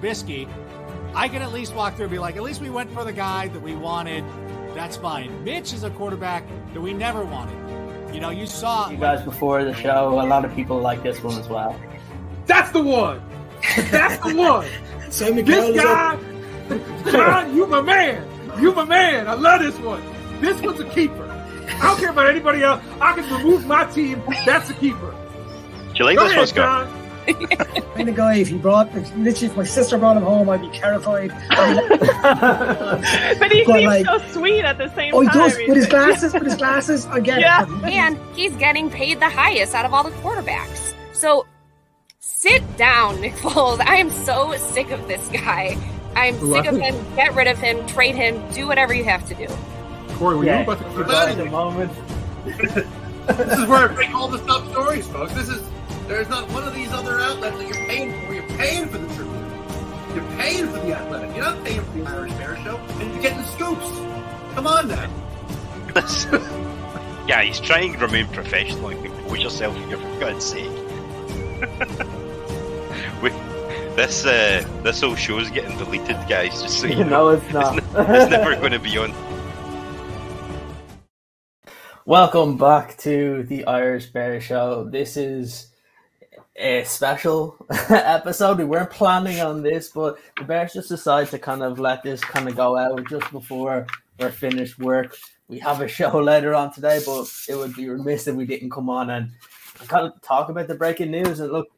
with, with Trubisky, I can at least walk through and be like, at least we went for the guy that we wanted. That's fine. Mitch is a quarterback that we never wanted. You know, you saw you guys before the show. A lot of people like this one as well. That's the one. That's the one. Sammy this guy, John, you my man. You my man. I love this one. This one's a keeper. I don't care about anybody else. I can remove my team. That's a keeper. Do you like Go this ahead, one, Scott? John. kind of guy. If he brought, if, literally, if my sister brought him home, I'd be terrified. but he But, seems like- so sweet at the same time. oh, he does with his glasses. With his glasses, I get Yeah. it. And he's getting paid the highest out of all the quarterbacks. So sit down, Nick Foles. I am so sick of this guy. I'm Who, sick of him. Get rid of him, trade him, do whatever you have to do. Corey, were Yeah, you about to you got the moment. This is where I bring all the top stories, folks. This is there's not one of these other outlets that you're paying for. You're paying for the Tribune. You're paying for the Athletic. You're not paying for the Irish Bear Show, and you're getting scoops. Come on now. yeah, he's trying to remain professional and compose yourself here, for God's sake. we, this uh, this whole show's getting deleted, guys. Just so you No, it's not. It's, ne- it's never going to be on. Welcome back to the Irish Bear Show. This is a special episode. We weren't planning on this, but the Bears just decided to kind of let this kind of go out just before we're finished work. We have a show later on today, but it would be remiss if we didn't come on and kind of talk about the breaking news. And look,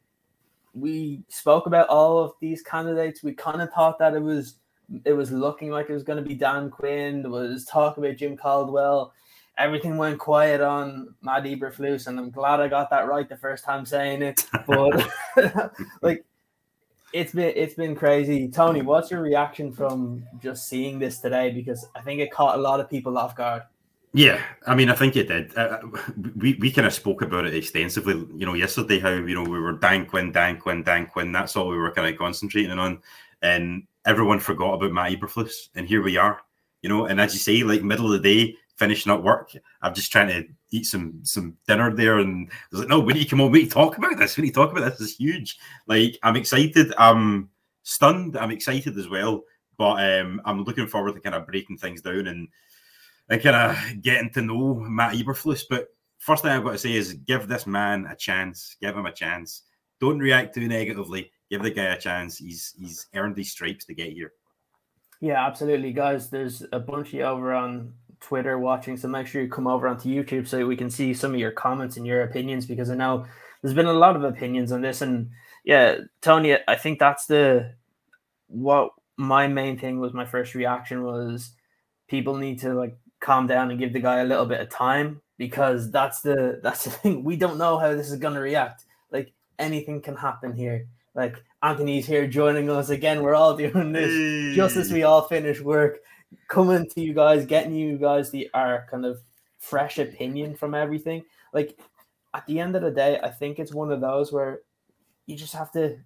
we spoke about all of these candidates. We kind of thought that it was it was looking like it was going to be Dan Quinn. There was talk about Jim Caldwell everything went quiet on Matt Eberflus, and I'm glad I got that right the first time saying it. But like, it's been it's been crazy. Tony, what's your reaction from just seeing this today? Because I think it caught a lot of people off guard. Yeah, I mean, I think it did. Uh, we we kind of spoke about it extensively, you know, yesterday. How you know we were Dan Quinn, Dan Quinn, Dan Quinn. That's all we were kind of concentrating on, and everyone forgot about Matt Eberflus, and here we are. You know, and as you say, like middle of the day, finishing up work, I'm just trying to eat some some dinner there, and I was like, no, we need to come on, we need to talk about this. We need to talk about this. Is huge. Like, I'm excited. I'm stunned. I'm excited as well, but um, I'm looking forward to kind of breaking things down and and kind of getting to know Matt Eberflus. But first thing I've got to say is give this man a chance. Give him a chance. Don't react too negatively. Give the guy a chance. He's he's earned these stripes to get here. Yeah, absolutely, guys. There's a bunch of you over on Twitter watching, so make sure you come over onto YouTube so we can see some of your comments and your opinions because I know there's been a lot of opinions on this. And yeah, Tony, I think that's the what my main thing was. My first reaction was people need to like calm down and give the guy a little bit of time because that's the that's the thing. We don't know how this is going to react. Like anything can happen here. Like Anthony's here joining us again. We're all doing this just as we all finish work, coming to you guys, getting you guys the our kind of fresh opinion from everything. Like at the end of the day, I think it's one of those where you just have to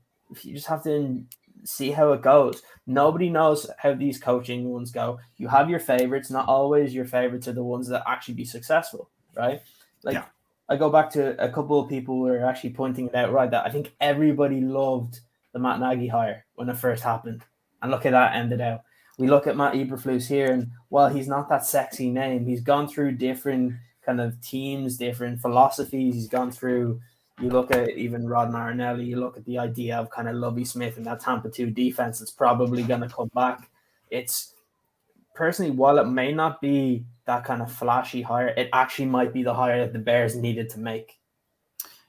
you just have to see how it goes. Nobody knows how these coaching ones go. You have your favorites, not always your favorites are the ones that actually be successful, right? Like Yeah. I go back to a couple of people who are actually pointing it out right that I think everybody loved the Matt Nagy hire when it first happened. And look at that ended out. We look at Matt Eberflus here, and while he's not that sexy name, he's gone through different kind of teams, different philosophies. He's gone through. You look at even Rod Marinelli. You look at the idea of kind of Lovie Smith and that Tampa two defense that's probably going to come back. It's personally, while it may not be that kind of flashy hire, it actually might be the hire that the Bears needed to make.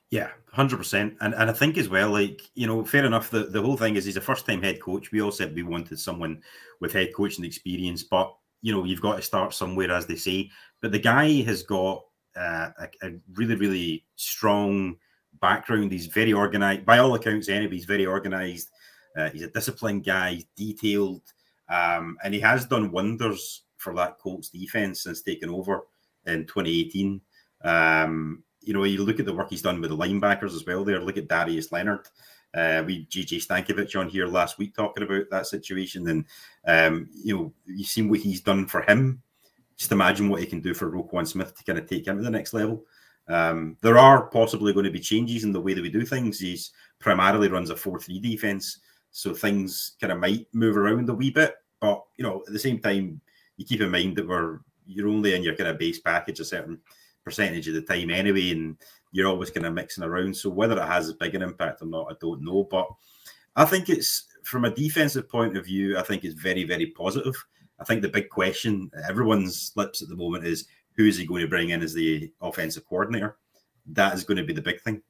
Yeah, hundred percent. And and I think as well, like you know, fair enough. The the whole thing is he's a first time head coach. We all said we wanted someone with head coaching experience, but you know, you've got to start somewhere, as they say. But the guy has got uh, a, a really really strong background. He's very organized, by all accounts. Anyway, he's very organized. Uh, he's a disciplined guy, detailed, um, and he has done wonders for that Colts defense since taking over in 2018. Um, you know, you look at the work he's done with the linebackers as well. There, look at Darius Leonard. Uh, we JJ Stankevitz on here last week talking about that situation, and um, you know, you've seen what he's done for him. Just imagine what he can do for Roquan Smith to kind of take him to the next level. Um, there are possibly going to be changes in the way that we do things. He's primarily runs a four-three defense, so things kind of might move around a wee bit. But you know, at the same time, you keep in mind that we're you're only in your kind of base package a certain percentage of the time anyway, and you're always kind of mixing around. So whether it has a bigger impact or not, I don't know. But I think it's from a defensive point of view, I think it's very, very positive. I think the big question everyone's lips at the moment is who is he going to bring in as the offensive coordinator? That is going to be the big thing.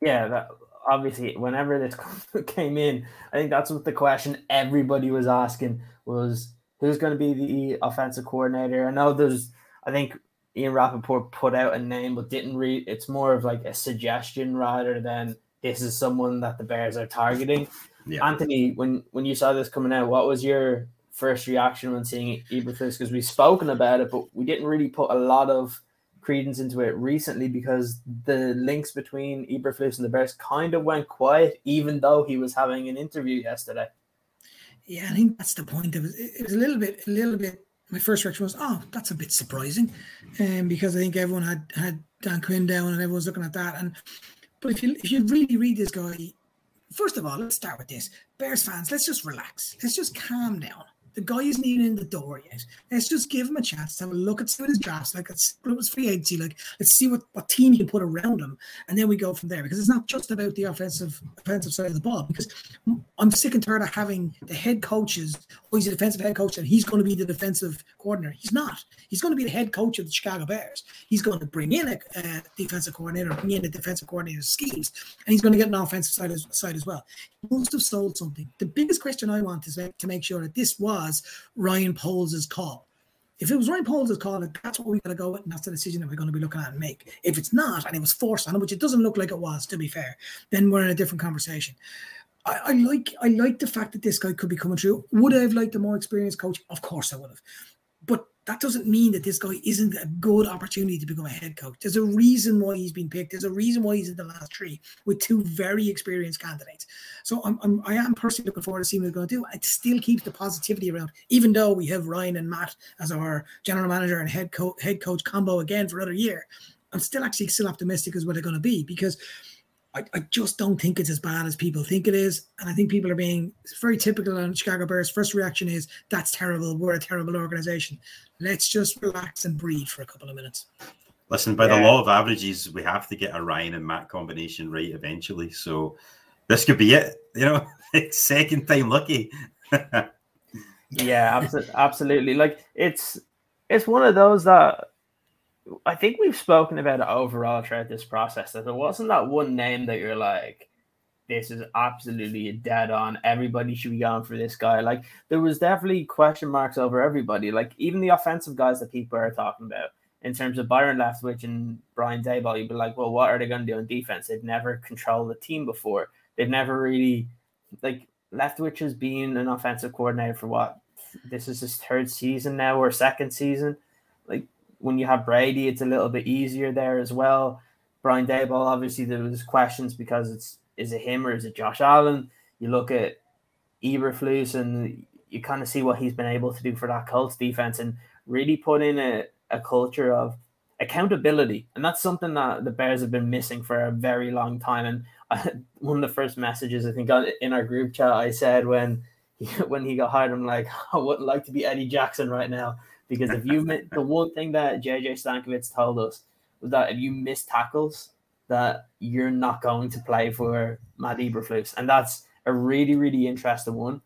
Yeah, that, obviously, whenever this came in, I think that's what the question everybody was asking was who's going to be the offensive coordinator. I know there's, I think Ian Rapoport put out a name, but didn't read. It's more of like a suggestion rather than this is someone that the Bears are targeting. Yeah. Anthony, when when you saw this coming out, what was your first reaction when seeing Eberflus? Because we've spoken about it, but we didn't really put a lot of credence into it recently because the links between Eberflus and the Bears kind of went quiet, even though he was having an interview yesterday. Yeah, I think that's the point. It was, it was a little bit, a little bit. My first reaction was, "Oh, that's a bit surprising," um, because I think everyone had had Dan Quinn down and everyone's looking at that. And but if you if you really read this guy, first of all, let's start with this. Bears fans, let's just relax. Let's just calm down. The guy isn't even in the door yet. Let's just give him a chance to have a look at see what his drafts like. Let's it was free agency. Like let's see what, what team you can put around him, and then we go from there. Because it's not just about the offensive offensive side of the ball. Because I'm sick and tired of having the head coaches. Oh, he's a defensive head coach, and he's going to be the defensive coordinator. He's not. He's going to be the head coach of the Chicago Bears. He's going to bring in a, a defensive coordinator, bring in a defensive coordinator's schemes, and he's going to get an offensive side as, side as well. He must have sold something. The biggest question I want is to make sure that this was Ryan Poles' call. If it was Ryan Poles' call, that's what we got to go with, and that's the decision that we're going to be looking at and make. If it's not, and it was forced on him, which it doesn't look like it was, to be fair, then we're in a different conversation. I, I, like I like the fact that this guy could be coming through. Would I have liked a more experienced coach? Of course I would have. That doesn't mean that this guy isn't a good opportunity to become a head coach. There's a reason why he's been picked. There's a reason why he's in the last three with two very experienced candidates. So I'm, I'm I am personally looking forward to seeing what he's going to do. It still keeps the positivity around, even though we have Ryan and Matt as our general manager and head coach head coach combo again for another year. I'm still actually still optimistic as what they're going to be because I, I, just don't think it's as bad as people think it is. And I think people are being very typical on Chicago Bears. First reaction is, that's terrible. We're a terrible organization. Let's just relax and breathe for a couple of minutes. Listen, by yeah. the law of averages, we have to get a Ryan and Matt combination right eventually. So this could be it. You know, second time lucky. yeah, absolutely. Like it's it's one of those that I think we've spoken about it overall throughout this process that there wasn't that one name that you're like, this is absolutely dead on. Everybody should be going for this guy. Like there was definitely question marks over everybody. Like even the offensive guys that people are talking about in terms of Byron Leftwich and Brian Daboll, you'd be like, well, what are they going to do in defense? They've never controlled the team before. They've never really like Leftwich has been an offensive coordinator for what? This is his third season now or second season. When you have Brady, it's a little bit easier there as well. Brian Daboll, obviously, there was questions because it's is it him or is it Josh Allen? You look at Eberflus and you kind of see what he's been able to do for that Colts defense and really put in a, a culture of accountability. And that's something that the Bears have been missing for a very long time. And I, uh, one of the first messages I think in our group chat, I said when he, when he got hired, I'm like, I wouldn't like to be Eddie Jackson right now because if you the one thing that JJ Stankevitz told us was that if you miss tackles, that you're not going to play for Matt Eberflus, and that's a really really interesting one.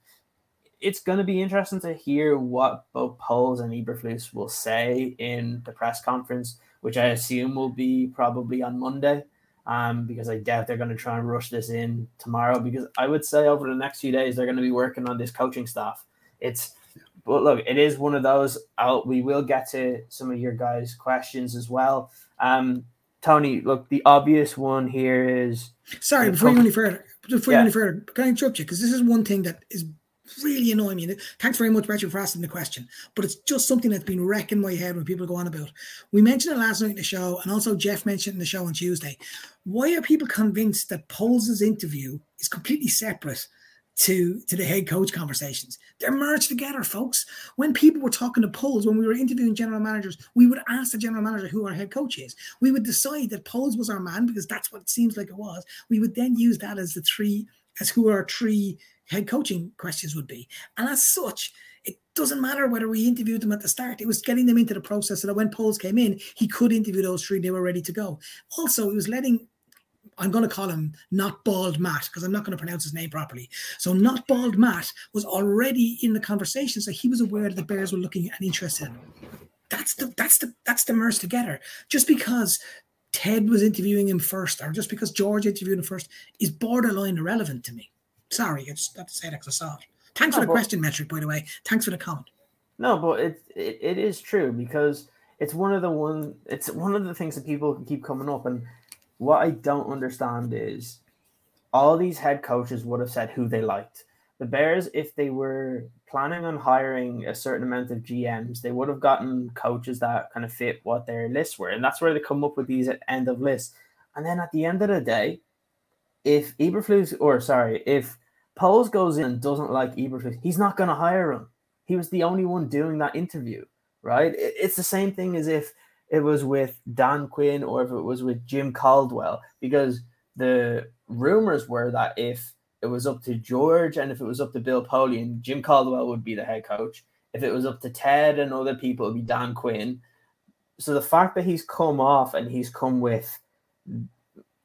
It's going to be interesting to hear what both Poles and Eberflus will say in the press conference, which I assume will be probably on Monday, um, because I doubt they're going to try and rush this in tomorrow. Because I would say over the next few days they're going to be working on this coaching staff. It's but look, it is one of those. I'll, we will get to some of your guys' questions as well. Um, Tony, look, the obvious one here is. Sorry, before you go any further, before yeah. you go any further, can I interrupt you? Because this is one thing that is really annoying me. Thanks very much, Richard, for asking the question. But it's just something that's been wrecking my head when people go on about. We mentioned it last night in the show, and also Jeff mentioned in the show on Tuesday. Why are people convinced that Poles' interview is completely separate to to the head coach conversations. They're merged together, folks. When people were talking to Poles, when we were interviewing general managers, we would ask the general manager who our head coach is. We would decide that Poles was our man because that's what it seems like it was. We would then use that as the three as who our three head coaching questions would be. And as such, it doesn't matter whether we interviewed them at the start. It was getting them into the process so that when Poles came in, he could interview those three. They were ready to go. Also, it was letting I'm going to call him not bald Matt because I'm not going to pronounce his name properly. So not bald Matt was already in the conversation, so he was aware that the Bears were looking and interested. That's the that's the that's the merge together. Just because Ted was interviewing him first, or just because George interviewed him first, is borderline irrelevant to me. Sorry, I just have to say that because I saw it. Thanks No, for the but- question, metric. By the way, thanks for the comment. No, but it, it it is true because it's one of the one it's one of the things that people keep coming up and what I don't understand is all these head coaches would have said who they liked. The Bears, if they were planning on hiring a certain amount of GMs, they would have gotten coaches that kind of fit what their lists were. And that's where they come up with these at end of lists. And then at the end of the day, if Eberflus, or sorry, if Poles goes in and doesn't like Eberflus, he's not going to hire him. He was the only one doing that interview, right? It's the same thing as if it was with Dan Quinn or if it was with Jim Caldwell, because the rumors were that if it was up to George and if it was up to Bill Polian, Jim Caldwell would be the head coach. If it was up to Ted and other people, it'd be Dan Quinn. So the fact that he's come off and he's come with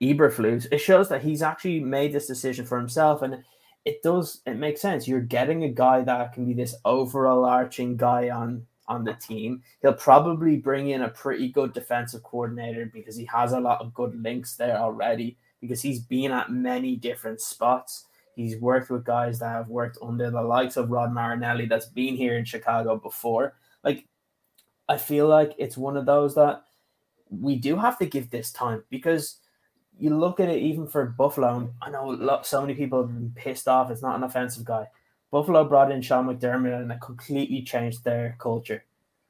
Eberflus, it shows that he's actually made this decision for himself, and it does it makes sense. You're getting a guy that can be this overall arching guy on on the team. He'll probably bring in a pretty good defensive coordinator because he has a lot of good links there already. Because he's been at many different spots. He's worked with guys that have worked under the likes of Rod Marinelli, that's been here in Chicago before. Like, I feel like it's one of those that we do have to give this time because you look at it even for Buffalo. and I know so many people have been pissed off. It's not an offensive guy. Buffalo brought in Sean McDermott and it completely changed their culture.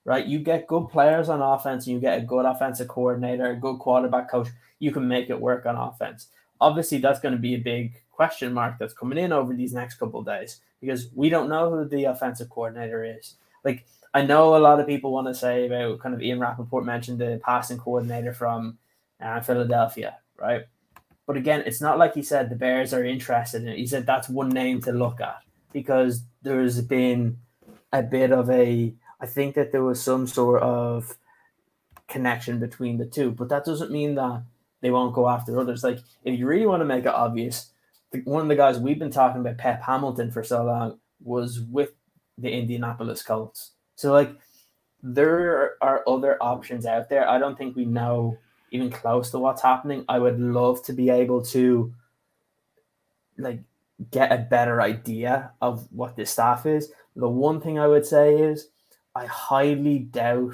Right? You get good players on offense and you get a good offensive coordinator, a good quarterback coach, you can make it work on offense. Obviously, that's going to be a big question mark that's coming in over these next couple of days because we don't know who the offensive coordinator is. Like, I know a lot of people want to say about kind of Ian Rapoport mentioned the passing coordinator from uh, Philadelphia, right? But again, it's not like he said the Bears are interested in it. He said that's one name to look at because there's been a bit of a, I think that there was some sort of connection between the two, but that doesn't mean that they won't go after others. Like, if you really want to make it obvious, one of the guys we've been talking about, Pep Hamilton, for so long was with the Indianapolis Colts. So, like, there are other options out there. I don't think we know even close to what's happening. I would love to be able to like get a better idea of what this staff is. The one thing I would say is I highly doubt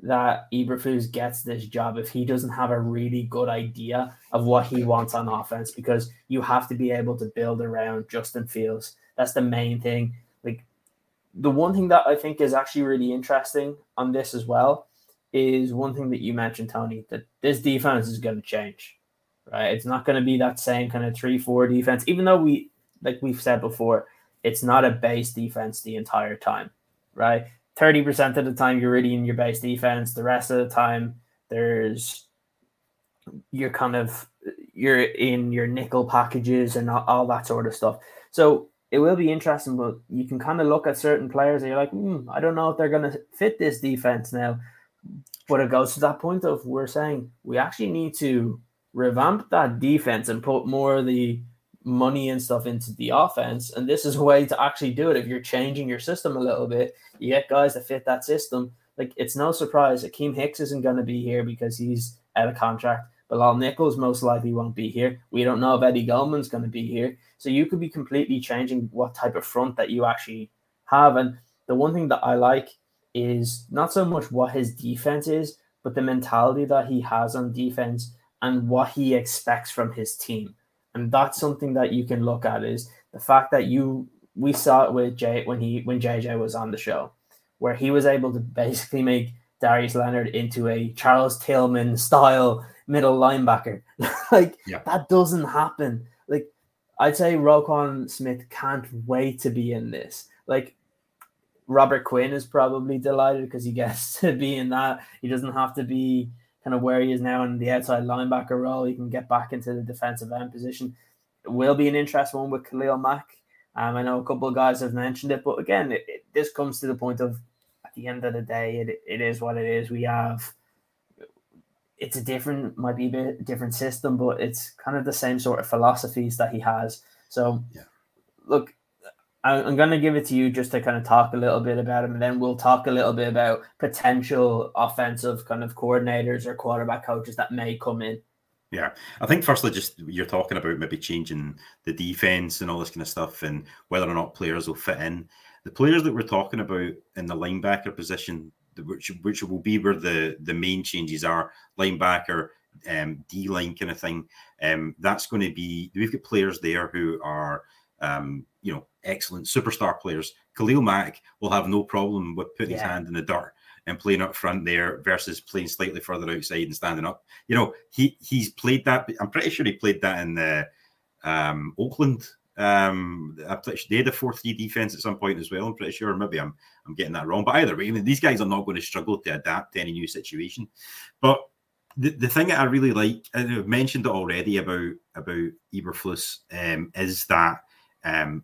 that Eberflus gets this job if he doesn't have a really good idea of what he wants on offense because you have to be able to build around Justin Fields. That's the main thing. Like the one thing that I think is actually really interesting on this as well is one thing that you mentioned, Tony, that this defense is going to change, right? It's not going to be that same kind of three four defense, even though we, like we've said before, it's not a base defense the entire time, right? 30% of the time you're really in your base defense. The rest of the time there's you're kind of you're in your nickel packages and all, all that sort of stuff. So it will be interesting, but you can kind of look at certain players and you're like, hmm, I don't know if they're going to fit this defense now. But it goes to that point of we're saying we actually need to revamp that defense and put more of the money and stuff into the offense. And this is a way to actually do it. If you're changing your system a little bit, you get guys that fit that system. Like it's no surprise Akiem Hicks isn't going to be here because he's out of contract. Bilal Nichols most likely won't be here. We don't know if Eddie Goldman's going to be here. So you could be completely changing what type of front that you actually have. And the one thing that I like is not so much what his defense is, but the mentality that he has on defense and what he expects from his team. And that's something that you can look at is the fact that you we saw it with Jay when he when JJ was on the show, where he was able to basically make Darius Leonard into a Charles Tillman style middle linebacker. like Yeah. that doesn't happen. Like I'd say Roquan Smith can't wait to be in this. Like Robert Quinn is probably delighted because he gets to be in that. He doesn't have to be kind of where he is now in the outside linebacker role. He can get back into the defensive end position. will be an interesting one with Khalil Mack. Um, I know a couple of guys have mentioned it, but again, it, it, this comes to the point of at the end of the day, it, it is what it is. We have it's a different, might be a bit different system, but it's kind of the same sort of philosophies that he has. So, Yeah. look, I'm going to give it to you just to kind of talk a little bit about him, and then we'll talk a little bit about potential offensive kind of coordinators or quarterback coaches that may come in. Yeah, I think firstly, just you're talking about maybe changing the defense and all this kind of stuff, and whether or not players will fit in. The players that we're talking about in the linebacker position, which which will be where the the main changes are, linebacker, um, D line kind of thing. Um, that's going to be we've got players there who are um, you know excellent superstar players. Khalil Mack will have no problem with putting his hand in the dirt and playing up front there versus playing slightly further outside and standing up. You know, he he's played that. I'm pretty sure he played that in the um, Oakland. Um, I'm pretty sure they had a four-three defense at some point as well. I'm pretty sure. Maybe I'm I'm getting that wrong. But either way, I mean, these guys are not going to struggle to adapt to any new situation. But the, the thing that I really like, and I've mentioned it already about about Eberflus, um, is that um,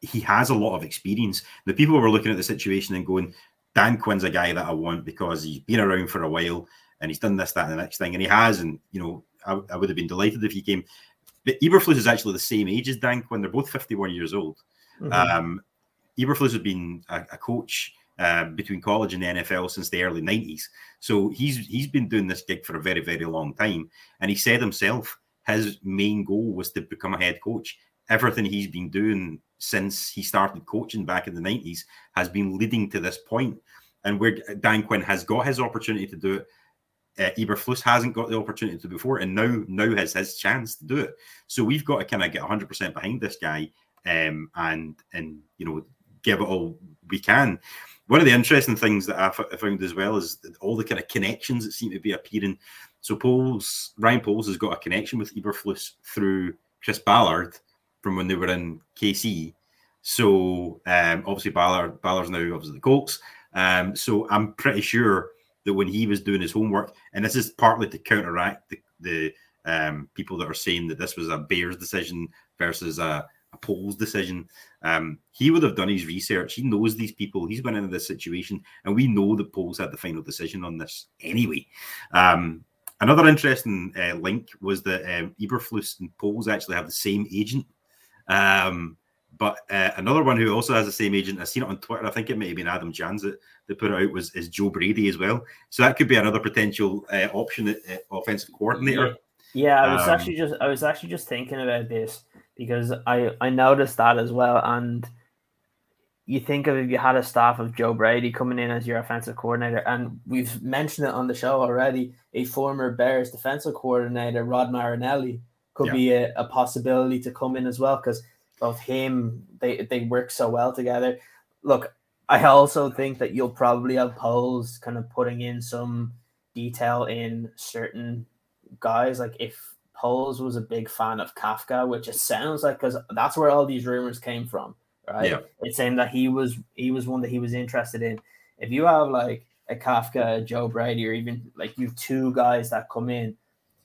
he has a lot of experience. The people were looking at the situation and going, Dan Quinn's a guy that I want because he's been around for a while and he's done this, that, and the next thing, and he has. And you know, I, I would have been delighted if he came. But Eberflus is actually the same age as Dan Quinn. They're both 51 years old. Mhm. Um, Eberflus has been a, a coach uh, between college and the NFL since the early 90s. So he's he's been doing this gig for a very, very long time. And he said himself his main goal was to become a head coach. Everything he's been doing since he started coaching back in the 90s has been leading to this point. And where Dan Quinn has got his opportunity to do it, uh, Eberflus hasn't got the opportunity to before, and now now has his chance to do it. So we've got to kind of get 100 percent behind this guy, um, and and you know give it all we can. One of the interesting things that I found as well is all the kind of connections that seem to be appearing. So Poles, Ryan Poles has got a connection with Eberflus through Chris Ballard from when they were in KC. So um, obviously Ballard, Ballard's now obviously the Colts. Um, so I'm pretty sure that when he was doing his homework, and this is partly to counteract the, the um, people that are saying that this was a Bears decision versus a, a Poles decision, um, he would have done his research. He knows these people. He's been in this situation, and we know that Poles had the final decision on this anyway. Um, another interesting uh, link was that um, Eberflus and Poles actually have the same agent. Um, but uh, another one who also has the same agent, I've seen it on Twitter. I think it may have been Adam Jahns that, that put it out was is Joe Brady as well. So that could be another potential uh, option at, at offensive coordinator. Yeah, I was Um, actually just I was actually just thinking about this because I I noticed that as well. And you think of if you had a staff of Joe Brady coming in as your offensive coordinator, and we've mentioned it on the show already. A former Bears defensive coordinator, Rod Marinelli, could Yeah. be a, a possibility to come in as well because both him they they work so well together. Look, I also think that you'll probably have Poles kind of putting in some detail in certain guys. Like if Poles was a big fan of Kafka, which it sounds like because that's where all these rumors came from, right? Yeah. It's saying that he was he was one that he was interested in. If you have like a Kafka, a Joe Brady, or even like you two guys that come in,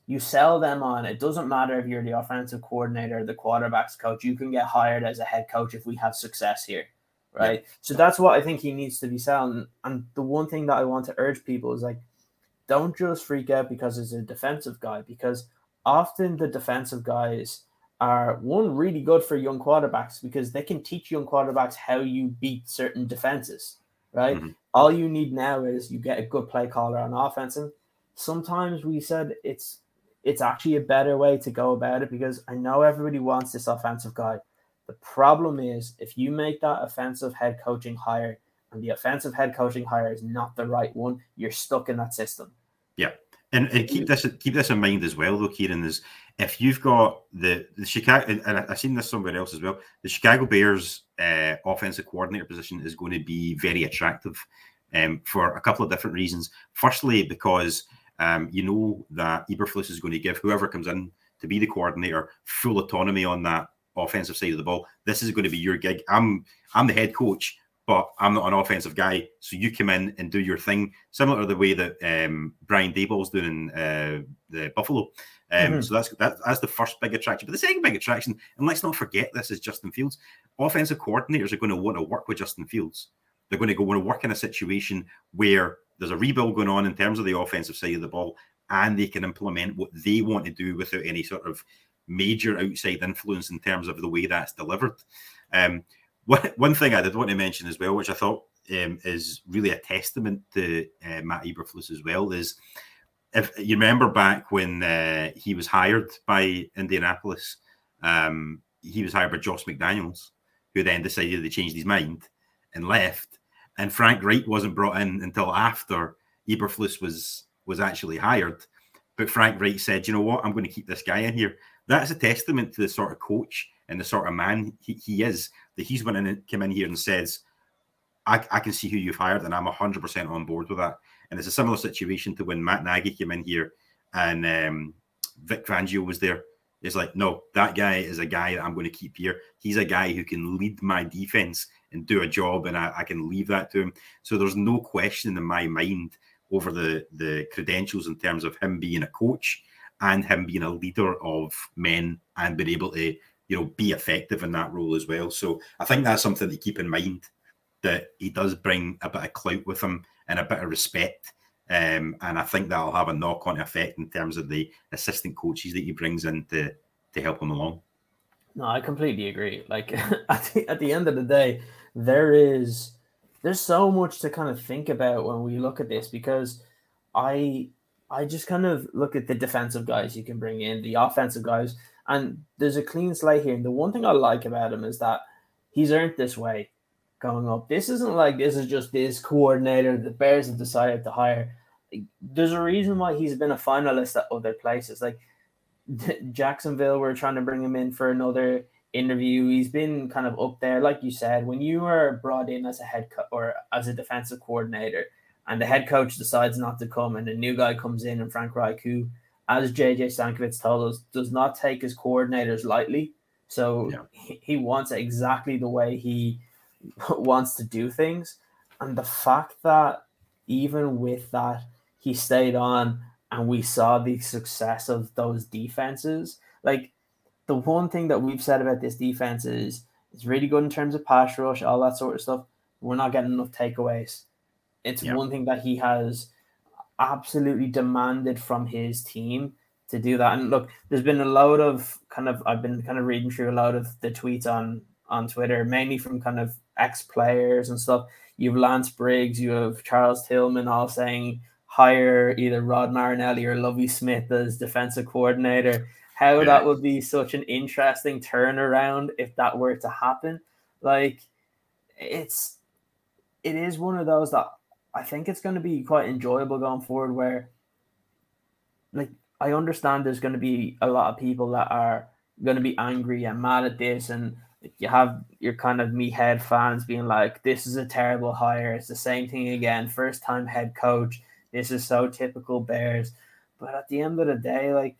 you sell them on. It doesn't matter if you're the offensive coordinator, the quarterbacks coach. You can get hired as a head coach if we have success here, right? So that's what I think he needs to be selling. And the one thing that I want to urge people is like, don't just freak out because it's a defensive guy, because often the defensive guys are one really good for young quarterbacks because they can teach young quarterbacks how you beat certain defenses, right? Mhm. All you need now is you get a good play caller on offense. And sometimes we said it's it's actually a better way to go about it because I know everybody wants this offensive guy. The problem is if you make that offensive head coaching hire and the offensive head coaching hire is not the right one, you're stuck in that system. Yeah. And, and keep this keep this in mind as well, though, Kieran. Is if you've got the the Chicago, and I've seen this somewhere else as well. The Chicago Bears uh, offensive coordinator position is going to be very attractive um, for a couple of different reasons. Firstly, because um, you know that Eberflus is going to give whoever comes in to be the coordinator full autonomy on that offensive side of the ball. This is going to be your gig. I'm I'm the head coach. but I'm not an offensive guy. So you come in and do your thing, similar to the way that um, Brian Daboll's doing in uh, the Buffalo. Um, mm-hmm. So that's that, that's the first big attraction. But the second big attraction, and let's not forget this, is Justin Fields. Offensive coordinators are going to want to work with Justin Fields. They're going to go want to work in a situation where there's a rebuild going on in terms of the offensive side of the ball, and they can implement what they want to do without any sort of major outside influence in terms of the way that's delivered. Um, one, one thing I did want to mention as well, which I thought um, is really a testament to uh, Matt Eberflus as well, is if you remember back when uh, he was hired by Indianapolis, um, he was hired by Josh McDaniels, who then decided to change his mind and left. And Frank Reich wasn't brought in until after Eberflus was was actually hired. But Frank Reich said, "You know what? I'm going to keep this guy in here." That's a testament to the sort of coach and the sort of man he, he is. That he's went in and in here and says, I, I, can see who you've hired, and I'm 100% on board with that. And it's a similar situation to when Matt Nagy came in here and um, Vic Fangio was there. It's like, no, that guy is a guy that I'm going to keep here. He's a guy who can lead my defense and do a job, and I, I can leave that to him. So there's no question in my mind over the the credentials in terms of him being a coach and him being a leader of men and being able to you know be effective in that role as well. So I think that's something to keep in mind that he does bring a bit of clout with him and a bit of respect. Um, and I think that'll have a knock on effect in terms of the assistant coaches that he brings in to, to help him along. No, I completely agree. Like at the, at the end of the day, there is there's so much to kind of think about when we look at this because I I just kind of look at the defensive guys you can bring in, the offensive guys, and there's a clean slate here. And the one thing I like about him is that he's earned this way going up. This isn't like this is just this coordinator the Bears have decided to hire. There's a reason why he's been a finalist at other places. Like Jacksonville, we're trying to bring him in for another interview. He's been kind of up there, like you said, when you are brought in as a head co- or as a defensive coordinator, and the head coach decides not to come, and a new guy comes in, and Frank Reich, who, as JJ Stankevitz told us, does not take his coordinators lightly. So yeah. he, he wants exactly the way he wants to do things. And the fact that even with that, he stayed on and we saw the success of those defenses. Like the one thing that we've said about this defense is it's really good in terms of pass rush, all that sort of stuff. We're not getting enough takeaways. It's yeah. one thing that he has absolutely demanded from his team to do that. And look, there's been a load of kind of I've been kind of reading through a lot of the tweets on on Twitter, mainly from kind of ex players and stuff. You have Lance Briggs, you have Charles Tillman all saying hire either Rod Marinelli or Lovie Smith as defensive coordinator. How yeah. that would be such an interesting turnaround if that were to happen. Like it's it is one of those that I think it's going to be quite enjoyable going forward where like I understand there's going to be a lot of people that are going to be angry and mad at this and you have your kind of me head fans being like, "This is a terrible hire. It's the same thing again. First time head coach. This is so typical Bears." But at the end of the day, like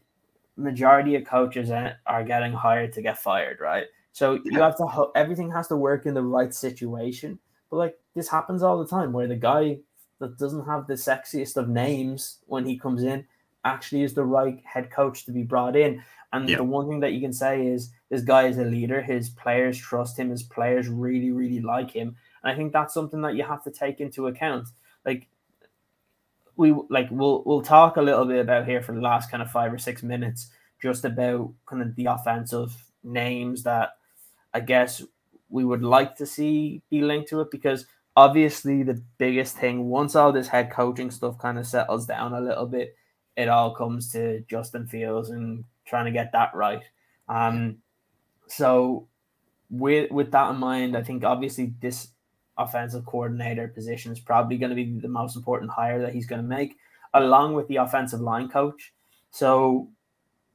majority of coaches are getting hired to get fired, right? So you have to everything has to work in the right situation. But like this happens all the time, where the guy that doesn't have the sexiest of names when he comes in actually is the right head coach to be brought in. And yeah. the one thing that you can say is this guy is a leader. His players trust him. His players really, really like him. And I think that's something that you have to take into account. Like we like we'll we'll talk a little bit about here for the last kind of five or six minutes, just about kind of the offensive names that I guess we would like to see be linked to it because obviously the biggest thing once all this head coaching stuff kind of settles down a little bit, it all comes to Justin Fields and trying to get that right. Um, so with with that in mind, I think obviously this offensive coordinator position is probably going to be the most important hire that he's going to make, along with the offensive line coach. So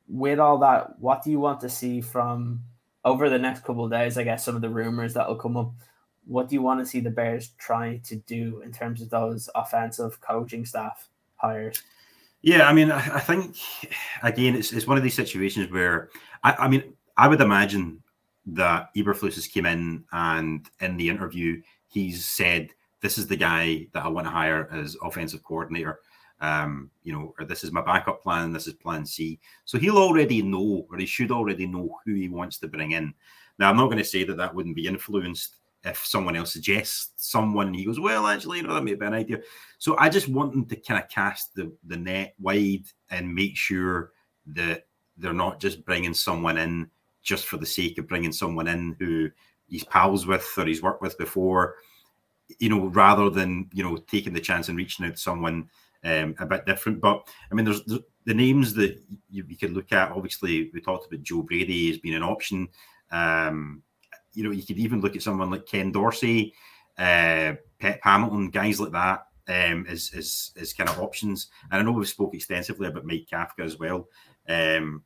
with all that, what do you want to see from over the next couple days? I guess some of the rumors that will come up. What do you want to see the Bears trying to do in terms of those offensive coaching staff hires? Yeah, I mean, I, think again, it's, it's one of these situations where I, I mean, I would imagine that Eberflus has came in and in the interview he's said this is the guy that I want to hire as offensive coordinator. Um, you know, or this is my backup plan, this is plan C. So he'll already know, or he should already know who he wants to bring in. Now, I'm not going to say that that wouldn't be influenced if someone else suggests someone. He goes, well, actually, you know, that may be an idea. So I just want them to kind of cast the, the net wide and make sure that they're not just bringing someone in just for the sake of bringing someone in who he's pals with or he's worked with before, you know, rather than, you know, taking the chance and reaching out to someone um, a bit different. But I mean, there's, there's the names that you, you, could look at. Obviously, we talked about Joe Brady as being an option. Um, you know, you could even look at someone like Ken Dorsey, uh, Pep Hamilton, guys like that um, as, as, as kind of options. And I know we've spoke extensively about Mike Kafka as well. Um,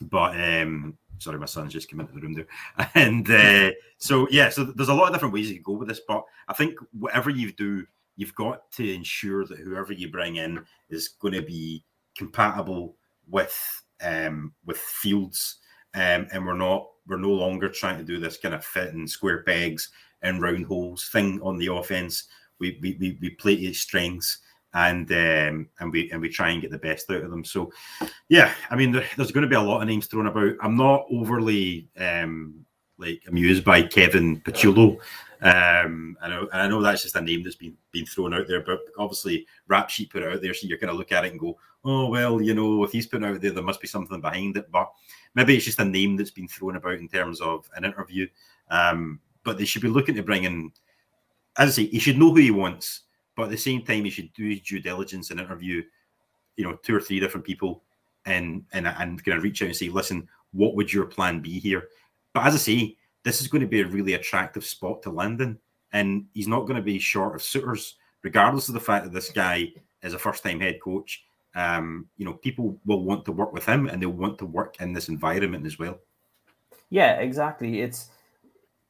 but um, sorry, my son's just come into the room there. And uh, so, yeah, so there's a lot of different ways you could go with this. But I think whatever you do, you've got to ensure that whoever you bring in is going to be compatible with um, with Fields, um, and we're not we're no longer trying to do this kind of fit in square pegs and round holes thing on the offense. We we we, we play to strengths and um, and we and we try and get the best out of them. So, yeah, I mean, there, there's going to be a lot of names thrown about. I'm not overly um, like amused by Kevin Patullo. Um, I know, I know that's just a name that's been been thrown out there, but obviously, Rap Sheet put it out there, so you're going to look at it and go, "Oh well, you know, if he's put out there, there must be something behind it." But maybe it's just a name that's been thrown about in terms of an interview. Um, but they should be looking to bring in, as I say, he should know who he wants, but at the same time, he should do due diligence and interview, you know, two or three different people, and and and kind of reach out and say, "Listen, what would your plan be here?" But as I say, this is going to be a really attractive spot to land in. And he's not going to be short of suitors, regardless of the fact that this guy is a first time head coach. Um, you know, people will want to work with him and they'll want to work in this environment as well. Yeah, exactly. It's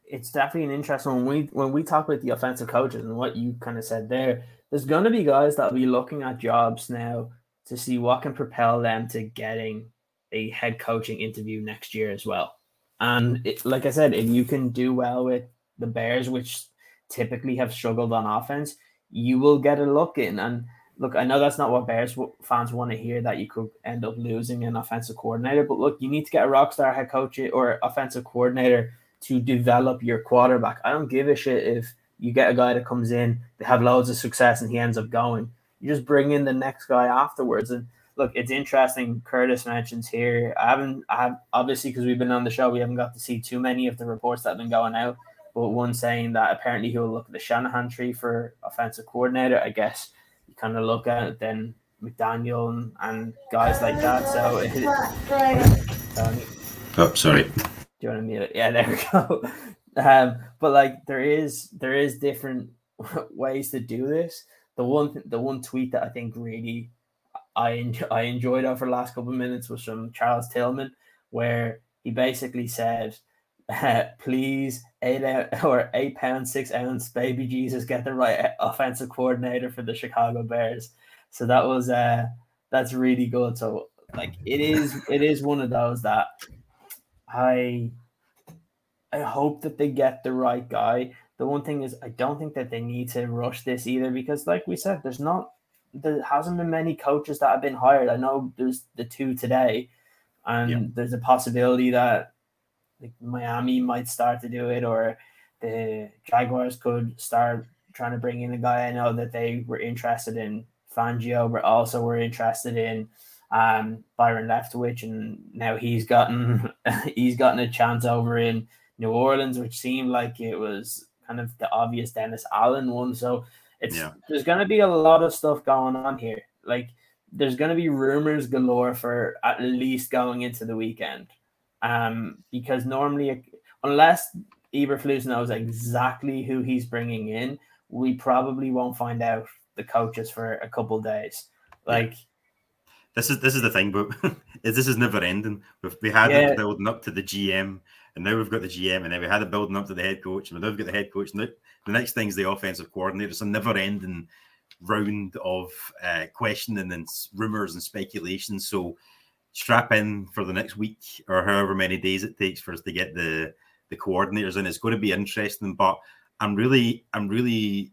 it's definitely an interesting when we when we talk about the offensive coaches and what you kind of said there, there's gonna be guys that'll be looking at jobs now to see what can propel them to getting a head coaching interview next year as well. And it, like I said, if you can do well with the Bears, which typically have struggled on offense, you will get a look in. And look, I know that's not what Bears fans want to hear that you could end up losing an offensive coordinator, but look, you need to get a rock star head coach or offensive coordinator to develop your quarterback. I don't give a shit if you get a guy that comes in, they have loads of success, and he ends up going. You just bring in the next guy afterwards. And look, it's interesting. Curtis mentions here. I haven't, I have obviously because we've been on the show, we haven't got to see too many of the reports that have been going out. But one saying that apparently he'll look at the Shanahan tree for offensive coordinator. I guess you kind of look at it, then McDaniel and, and guys like that. So, um, oh, sorry. Do you want to mute it? Yeah, there we go. Um, but like there is there is different ways to do this. The one the one tweet that I think really I I enjoyed over the last couple of minutes was from Charles Tillman, where he basically said, uh, "Please, eight or eight pound six ounce baby Jesus, get the right offensive coordinator for the Chicago Bears." So that was uh, that's really good. So like it is it is one of those that I I hope that they get the right guy. The one thing is I don't think that they need to rush this either because like we said, there's not there hasn't been many coaches that have been hired. I know there's the two today, and yeah. there's a possibility that like Miami might start to do it, or the Jaguars could start trying to bring in a guy. I know that they were interested in Fangio, but also were interested in um, Byron Leftwich, and now he's gotten he's gotten a chance over in New Orleans, which seemed like it was kind of the obvious Dennis Allen one. So it's yeah. there's gonna be a lot of stuff going on here. Like there's gonna be rumors galore for at least going into the weekend. Um, because normally, unless Eberflus knows exactly who he's bringing in, we probably won't find out the coaches for a couple days. Like this is this is the thing, but is this is never ending. We've, we had yeah. it building up to the GM, and now we've got the GM, and then we had it building up to the head coach, and now we've got the head coach. And the next thing is the offensive coordinator. It's a never ending round of uh, questioning and rumors and speculation. So strap in for the next week or however many days it takes for us to get the the coordinators in. It's going to be interesting, but I'm really, I'm really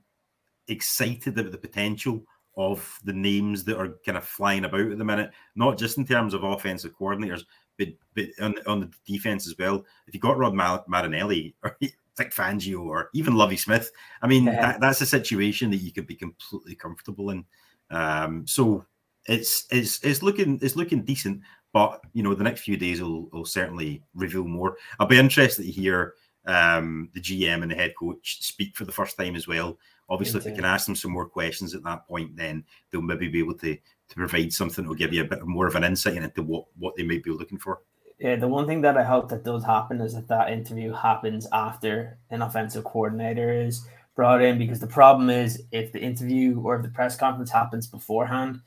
excited about the potential of the names that are kind of flying about at the minute, not just in terms of offensive coordinators, but, but on, on the defense as well. If you got Rod Marinelli or Vic Fangio or even Lovie Smith, I mean, yeah. that, that's a situation that you could be completely comfortable in. Um, so it's it's it's looking it's looking decent, but you know the next few days will, will certainly reveal more. I'll be interested to hear um, the GM and the head coach speak for the first time as well. Obviously, if we can ask them some more questions at that point, then they'll maybe be able to to provide something that will give you a bit more of an insight into what what they might be looking for. Yeah, the one thing that I hope that does happen is that that interview happens after an offensive coordinator is brought in because the problem is if the interview or if the press conference happens beforehand,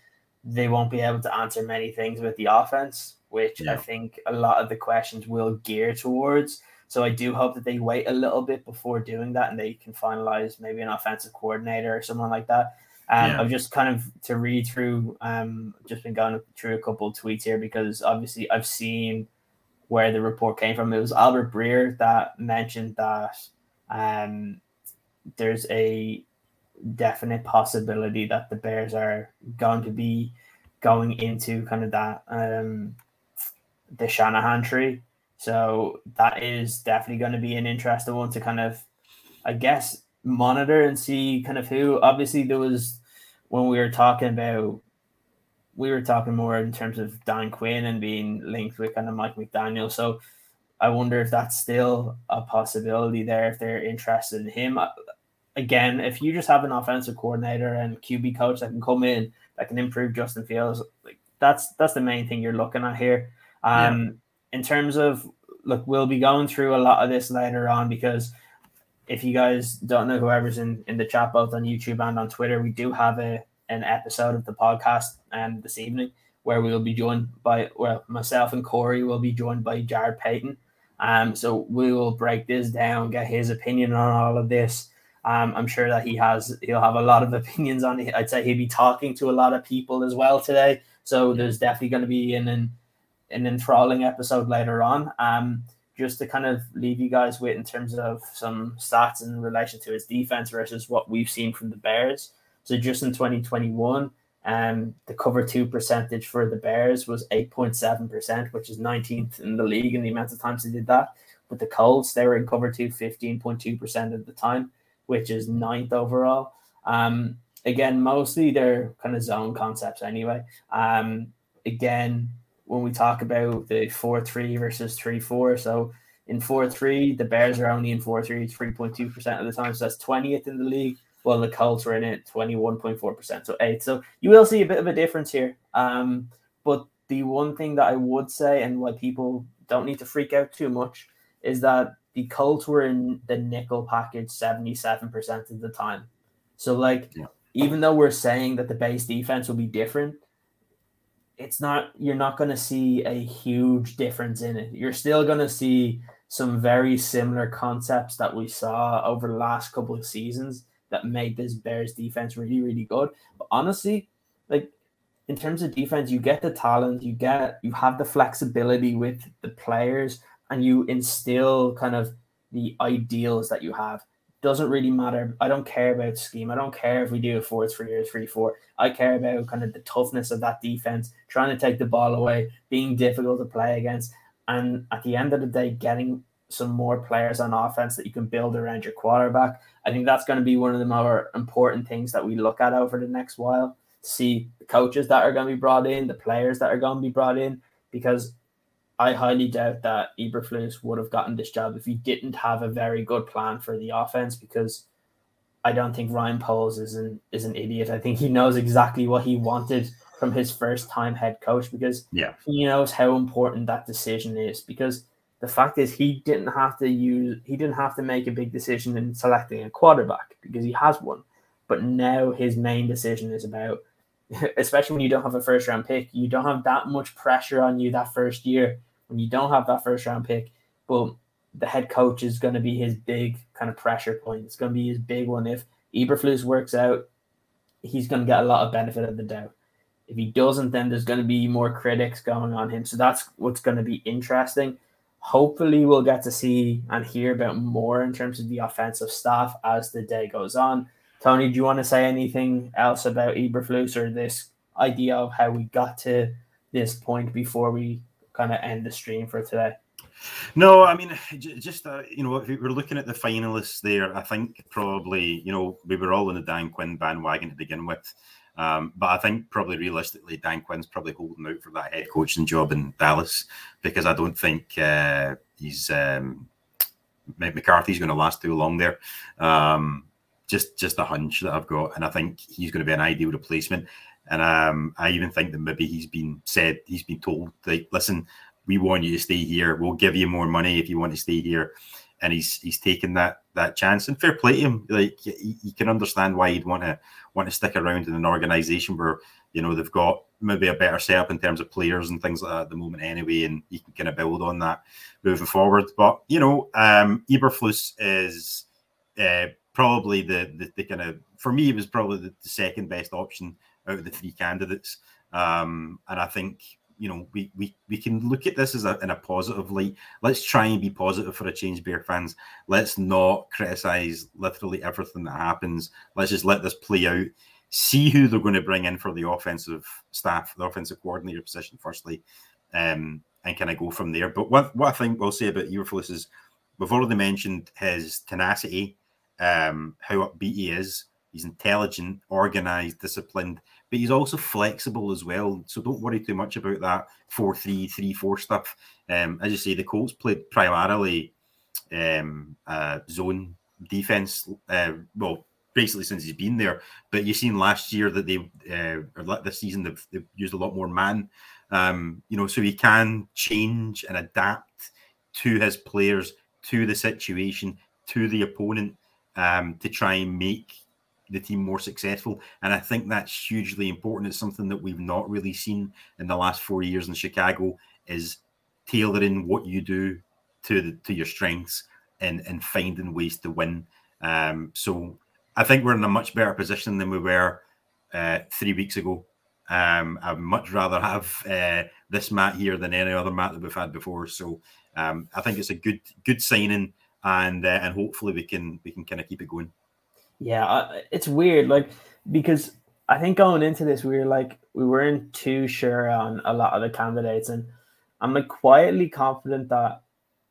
they won't be able to answer many things with the offense, which yeah. I think a lot of the questions will gear towards. So I do hope that they wait a little bit before doing that and they can finalize maybe an offensive coordinator or someone like that. Um, yeah. I've just kind of to read through, um, just been going through a couple of tweets here because obviously I've seen where the report came from. It was Albert Breer that mentioned that um, there's a definite possibility that the Bears are going to be going into kind of that um, the Shanahan tree so that is definitely going to be an interesting one to kind of, I guess, monitor and see kind of who. Obviously, there was when we were talking about, we were talking more in terms of Dan Quinn and being linked with kind of Mike McDaniel. So I wonder if that's still a possibility there if they're interested in him. Again, if you just have an offensive coordinator and QB coach that can come in that can improve Justin Fields, like that's that's the main thing you're looking at here. Um, yeah in terms of look, we'll be going through a lot of this later on because if you guys don't know whoever's in, in the chat both on YouTube and on Twitter, we do have a an episode of the podcast um this evening where we'll be joined by well myself and Corey will be joined by Jared Payton. Um so we will break this down, get his opinion on all of this. Um, I'm sure that he has he'll have a lot of opinions on it. I'd say he'll be talking to a lot of people as well today. So there's definitely going to be an, an an enthralling episode later on. Um, just to kind of leave you guys with in terms of some stats in relation to his defense versus what we've seen from the Bears. So just in 2021, um, the cover two percentage for the Bears was 8.7%, which is 19th in the league in the amount of times they did that. But the Colts, they were in cover two 15.2% at the time, which is ninth overall. Um, again, mostly they're kind of zone concepts anyway. Um, again, when we talk about the 4 3 versus 3 4. So in 4 3, the Bears are only in 4 3 3.2% of the time. So that's 20th in the league. While the Colts are in it 21.4%. So eight. So you will see a bit of a difference here. Um, but the one thing that I would say, and why people don't need to freak out too much, is that the Colts were in the nickel package 77% of the time. So, like, yeah. even though we're saying that the base defense will be different, it's not you're not going to see a huge difference in it. You're still going to see some very similar concepts that we saw over the last couple of seasons that made this Bears defense really really good. But honestly, like in terms of defense, you get the talent, you get you have the flexibility with the players and you instill kind of the ideals that you have doesn't really matter. I don't care about scheme. I don't care if we do a 4 3 or 3 4. I care about kind of the toughness of that defense, trying to take the ball away, being difficult to play against. And at the end of the day, getting some more players on offense that you can build around your quarterback. I think that's going to be one of the more important things that we look at over the next while. See the coaches that are going to be brought in, the players that are going to be brought in, because I highly doubt that Eberflus would have gotten this job if he didn't have a very good plan for the offense because I don't think Ryan Poles is an is an idiot. I think he knows exactly what he wanted from his first time head coach because yeah. he knows how important that decision is because the fact is he didn't have to use he didn't have to make a big decision in selecting a quarterback because he has one. But now his main decision is about especially when you don't have a first round pick, you don't have that much pressure on you that first year when you don't have that first round pick, but the head coach is going to be his big kind of pressure point. It's going to be his big one. If Eberflus works out, he's going to get a lot of benefit of the doubt. If he doesn't, then there's going to be more critics going on him. So that's what's going to be interesting. hopefully we'll get to see and hear about more in terms of the offensive staff as the day goes on. Tony, do you want to say anything else about Eberflus or this idea of how we got to this point before we kind of end the stream for today? No, I mean, just uh, you know, if we're looking at the finalists there, I think probably you know we were all in the Dan Quinn bandwagon to begin with, um, but I think probably realistically Dan Quinn's probably holding out for that head coaching job in Dallas because I don't think uh, he's um, McCarthy's going to last too long there. Um, just just a hunch that I've got, and I think he's going to be an ideal replacement. And um, I even think that maybe he's been said, he's been told, like, listen, we want you to stay here. We'll give you more money if you want to stay here. And he's he's taken that that chance. And fair play to him. Like you can understand why he'd want to want to stick around in an organization where you know they've got maybe a better setup in terms of players and things like that at the moment anyway, and you can kind of build on that moving forward. But you know, um Eberflus is uh, probably the, the, the kind of for me it was probably the, the, second best option out of the three candidates. Um, and I think you know we we we can look at this as a, in a positive light. Let's try and be positive for a change, Bear fans. Let's not criticize literally everything that happens. Let's just let this play out. See who they're going to bring in for the offensive staff, the offensive coordinator position, firstly, um, and kind of go from there. But what what I think we'll say about Eberflus is we've already mentioned his tenacity, um, how upbeat he is. He's intelligent, organized, disciplined, but he's also flexible as well. So don't worry too much about that 4 3 3 4 stuff. Um, as you say, the Colts played primarily um, uh, zone defense. Uh, well, basically since he's been there. But you've seen last year that they, uh, or this season, they've, they've used a lot more man. Um, you know, so he can change and adapt to his players, to the situation, to the opponent um, to try and make the team more successful. And I think that's hugely important. It's something that we've not really seen in the last four years in Chicago is tailoring what you do to the, to your strengths and and finding ways to win. Um, so I think we're in a much better position than we were uh, three weeks ago. Um, I'd much rather have uh, this Matt here than any other Matt that we've had before. So um, I think it's a good good signing and uh, and hopefully we can we can kind of keep it going. Yeah, it's weird, like because I think going into this we were like we weren't too sure on a lot of the candidates, and I'm like quietly confident that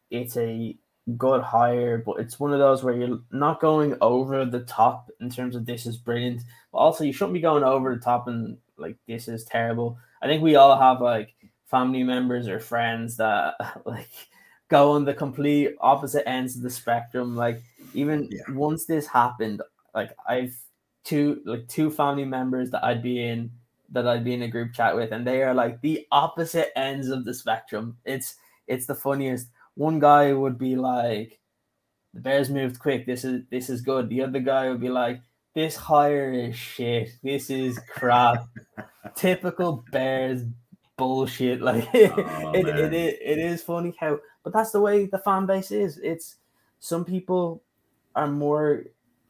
it's a good hire, but it's one of those where you're not going over the top in terms of this is brilliant, but also you shouldn't be going over the top and like this is terrible. I think we all have like family members or friends that like go on the complete opposite ends of the spectrum. Like even yeah. once this happened, like I've two like two family members that I'd be in that I'd be in a group chat with, and they are like the opposite ends of the spectrum. It's it's the funniest. One guy would be like, "The Bears moved quick. This is this is good." The other guy would be like, "This hire is shit. This is crap. Typical Bears bullshit." Like oh, it, it, it, it is funny how but that's the way the fan base is. It's some people are more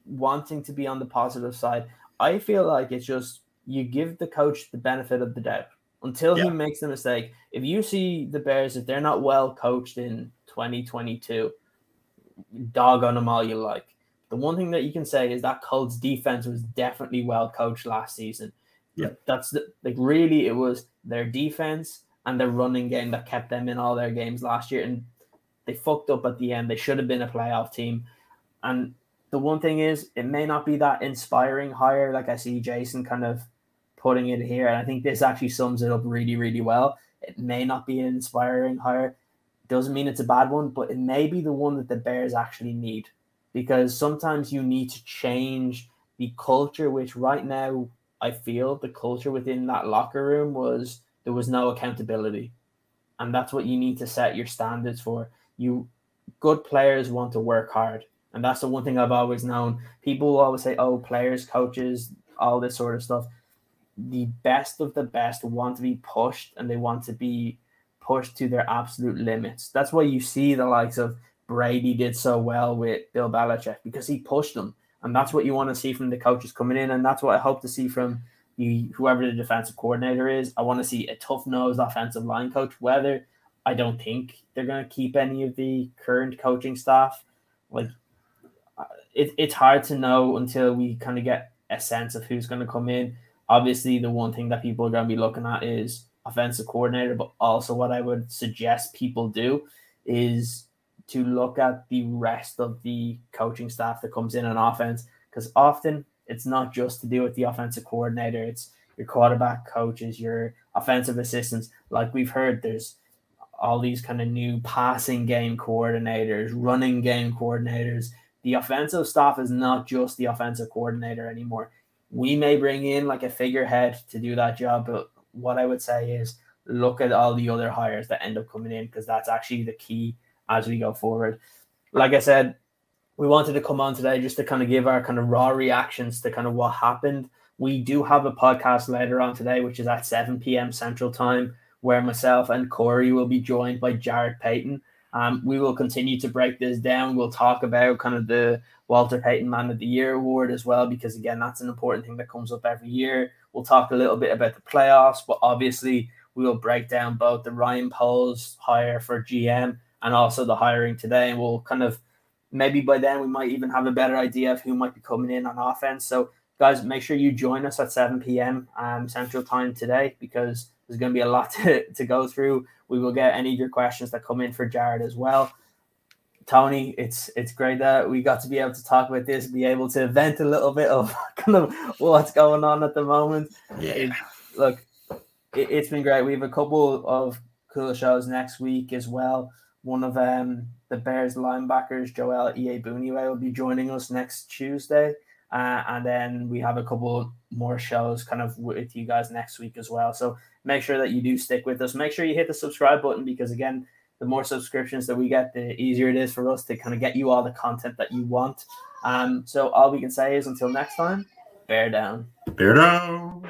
wanting to be on the positive side. I feel like it's just you give the coach the benefit of the doubt until yeah. he makes the mistake. If you see the Bears, if they're not well coached in 2022, dog on them all you like. The one thing that you can say is that Colts defense was definitely well coached last season. Yeah, that's the, like really it was their defense and their running game that kept them in all their games last year. And they fucked up at the end. They should have been a playoff team. And the one thing is, it may not be that inspiring hire. Like I see Jason kind of putting it here. And I think this actually sums it up really, really well. It may not be an inspiring hire. Doesn't mean it's a bad one, but it may be the one that the Bears actually need. Because sometimes you need to change the culture, which right now I feel the culture within that locker room was there was no accountability. And that's what you need to set your standards for. You good players want to work hard. And that's the one thing I've always known. People always say, oh, players, coaches, all this sort of stuff. The best of the best want to be pushed and they want to be pushed to their absolute limits. That's why you see the likes of Brady did so well with Bill Belichick because he pushed them. And that's what you want to see from the coaches coming in. And that's what I hope to see from you, whoever the defensive coordinator is, I want to see a tough nosed offensive line coach. Whether I don't think they're going to keep any of the current coaching staff. Like, uh, it, it's hard to know until we kind of get a sense of who's going to come in. Obviously, the one thing that people are going to be looking at is offensive coordinator, but also what I would suggest people do is to look at the rest of the coaching staff that comes in on offense because often it's not just to do with the offensive coordinator, it's your quarterback coaches, your offensive assistants. Like we've heard, there's all these kind of new passing game coordinators, running game coordinators. The offensive staff is not just the offensive coordinator anymore. We may bring in like a figurehead to do that job, but what I would say is look at all the other hires that end up coming in because that's actually the key as we go forward. Like I said, we wanted to come on today just to kind of give our kind of raw reactions to kind of what happened. We do have a podcast later on today, which is at 7 p.m. Central Time, where myself and Corey will be joined by Jared Payton. Um, we will continue to break this down. We'll talk about kind of the Walter Payton Man of the Year award as well, because again, that's an important thing that comes up every year. We'll talk a little bit about the playoffs, but obviously, we will break down both the Ryan Poles hire for GM and also the hiring today. And we'll kind of maybe by then we might even have a better idea of who might be coming in on offense. So, guys, make sure you join us at 7 p.m. Um, Central Time today because there's going to be a lot to, to go through. We will get any of your questions that come in for Jared as well. Tony, it's it's great that we got to be able to talk about this, be able to vent a little bit of kind of what's going on at the moment. Yeah. It, look, it, has been great. We have a couple of cool shows next week as well. One of um the Bears linebackers, Joel Iyiegbuniwe, will be joining us next Tuesday. Uh, and then we have a couple more shows kind of with you guys next week as well. So make sure that you do stick with us. Make sure you hit the subscribe button because again, the more subscriptions that we get, the easier it is for us to kind of get you all the content that you want. Um, so all we can say is until next time, bear down. Bear down.